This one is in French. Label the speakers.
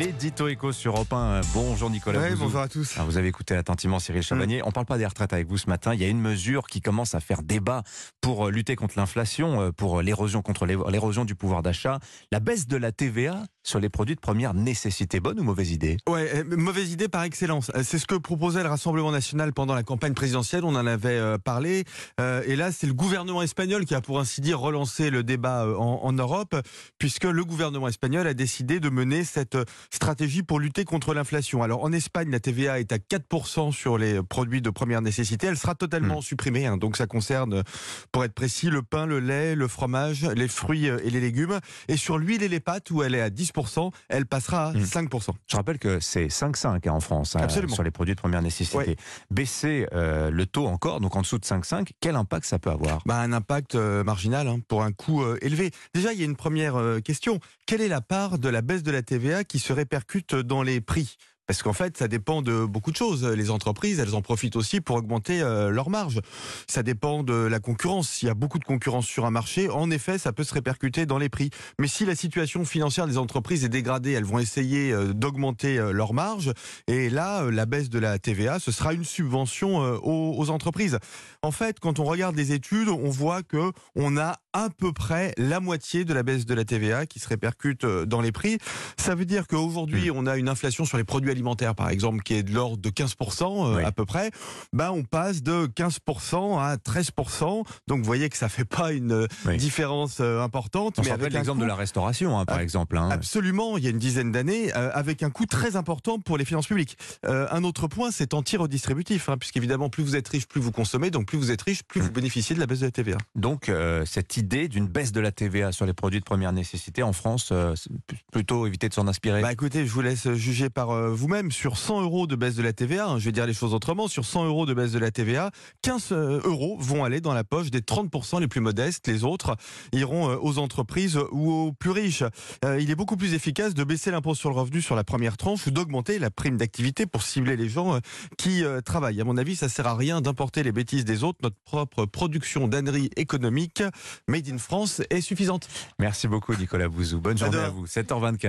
Speaker 1: L'édito éco sur Europe 1. Bonjour Nicolas.
Speaker 2: Ouais, bonjour à tous.
Speaker 1: Ah, vous avez écouté attentivement Cyril Chabagnier. On ne parle pas des retraites avec vous ce matin. Il y a une mesure qui commence à faire débat pour euh, lutter contre l'inflation, euh, pour l'érosion contre l'é- l'érosion du pouvoir d'achat. La baisse de la TVA sur les produits de première nécessité. Bonne ou mauvaise idée?
Speaker 2: Ouais, euh, mauvaise idée par excellence. Euh, C'est ce que proposait le Rassemblement national pendant la campagne présidentielle. On en avait euh, parlé. Et là, c'est le gouvernement espagnol qui a, pour ainsi dire, relancé le débat en, en Europe, puisque le gouvernement espagnol a décidé de mener cette stratégie pour lutter contre l'inflation. Alors, en Espagne, la TVA est à 4% sur les produits de première nécessité. Elle sera totalement supprimée. hein. donc, ça concerne, pour être précis, le pain, le lait, le fromage, les fruits et les légumes. Et sur l'huile et les pâtes, où elle est à 10%, elle passera à
Speaker 1: Hmm.
Speaker 2: 5%.
Speaker 1: Je rappelle que c'est 5,5 hein, en France hein, sur les produits de première nécessité.
Speaker 2: Ouais.
Speaker 1: Baisser euh, le taux encore, donc en dessous de 5,5, quel impact ça peut avoir?
Speaker 2: Bah, un impact euh, marginal hein, pour un coût euh, élevé. Déjà, il y a une première question. Quelle est la part de la baisse de la TVA qui se répercute dans les prix? Parce qu'en fait, ça dépend de beaucoup de choses. Les entreprises, elles en profitent aussi pour augmenter euh, leurs marges. Ça dépend de la concurrence. S'il y a beaucoup de concurrence sur un marché, en effet, ça peut se répercuter dans les prix. Mais si la situation financière des entreprises est dégradée, elles vont essayer euh, d'augmenter euh, leurs marges. Et là, la baisse de la TVA, ce sera une subvention aux, aux entreprises. En fait, quand on regarde les études, on voit que on a à peu près la moitié de la baisse de la TVA qui se répercute dans les prix. Ça veut dire qu'aujourd'hui, on a une inflation sur les produits alimentaires, par exemple, qui est de l'ordre de 15% euh,
Speaker 1: Oui.
Speaker 2: à peu près. Ben, on passe de 15% à 13%. Donc, vous voyez que ça fait pas une euh,
Speaker 1: Oui.
Speaker 2: différence euh, importante.
Speaker 1: On
Speaker 2: mais avec
Speaker 1: l'exemple de la restauration, hein, par
Speaker 2: Ah,
Speaker 1: exemple. hein.
Speaker 2: Absolument, il y a une dizaine d'années, euh, avec un coût très important pour les finances publiques. Euh, un autre point, c'est anti-redistributif, hein, puisqu'évidemment, plus vous êtes riche, plus vous consommez, donc plus vous êtes riche, plus
Speaker 1: Mm.
Speaker 2: vous bénéficiez de la baisse de la TVA.
Speaker 1: Donc, euh, cette idée d'une baisse de la TVA sur les produits de première nécessité en France, plutôt éviter de s'en inspirer.
Speaker 2: Bah écoutez, je vous laisse juger par euh, vous-même. Sur 100 euros de baisse de la TVA, hein, je vais dire les choses autrement, sur 100 euros de baisse de la TVA, 15 euh, euros vont aller dans la poche des 30% les plus modestes. Les autres iront euh, aux entreprises ou aux plus riches. Euh, il est beaucoup plus efficace de baisser l'impôt sur le revenu sur la première tranche ou d'augmenter la prime d'activité pour cibler les gens qui euh, travaillent. À mon avis, ça sert à rien d'importer les bêtises des autres. Notre propre production d'âneries économique made in France est suffisante.
Speaker 1: Merci beaucoup, Nicolas Bouzou. Bonne journée à vous. 7h24.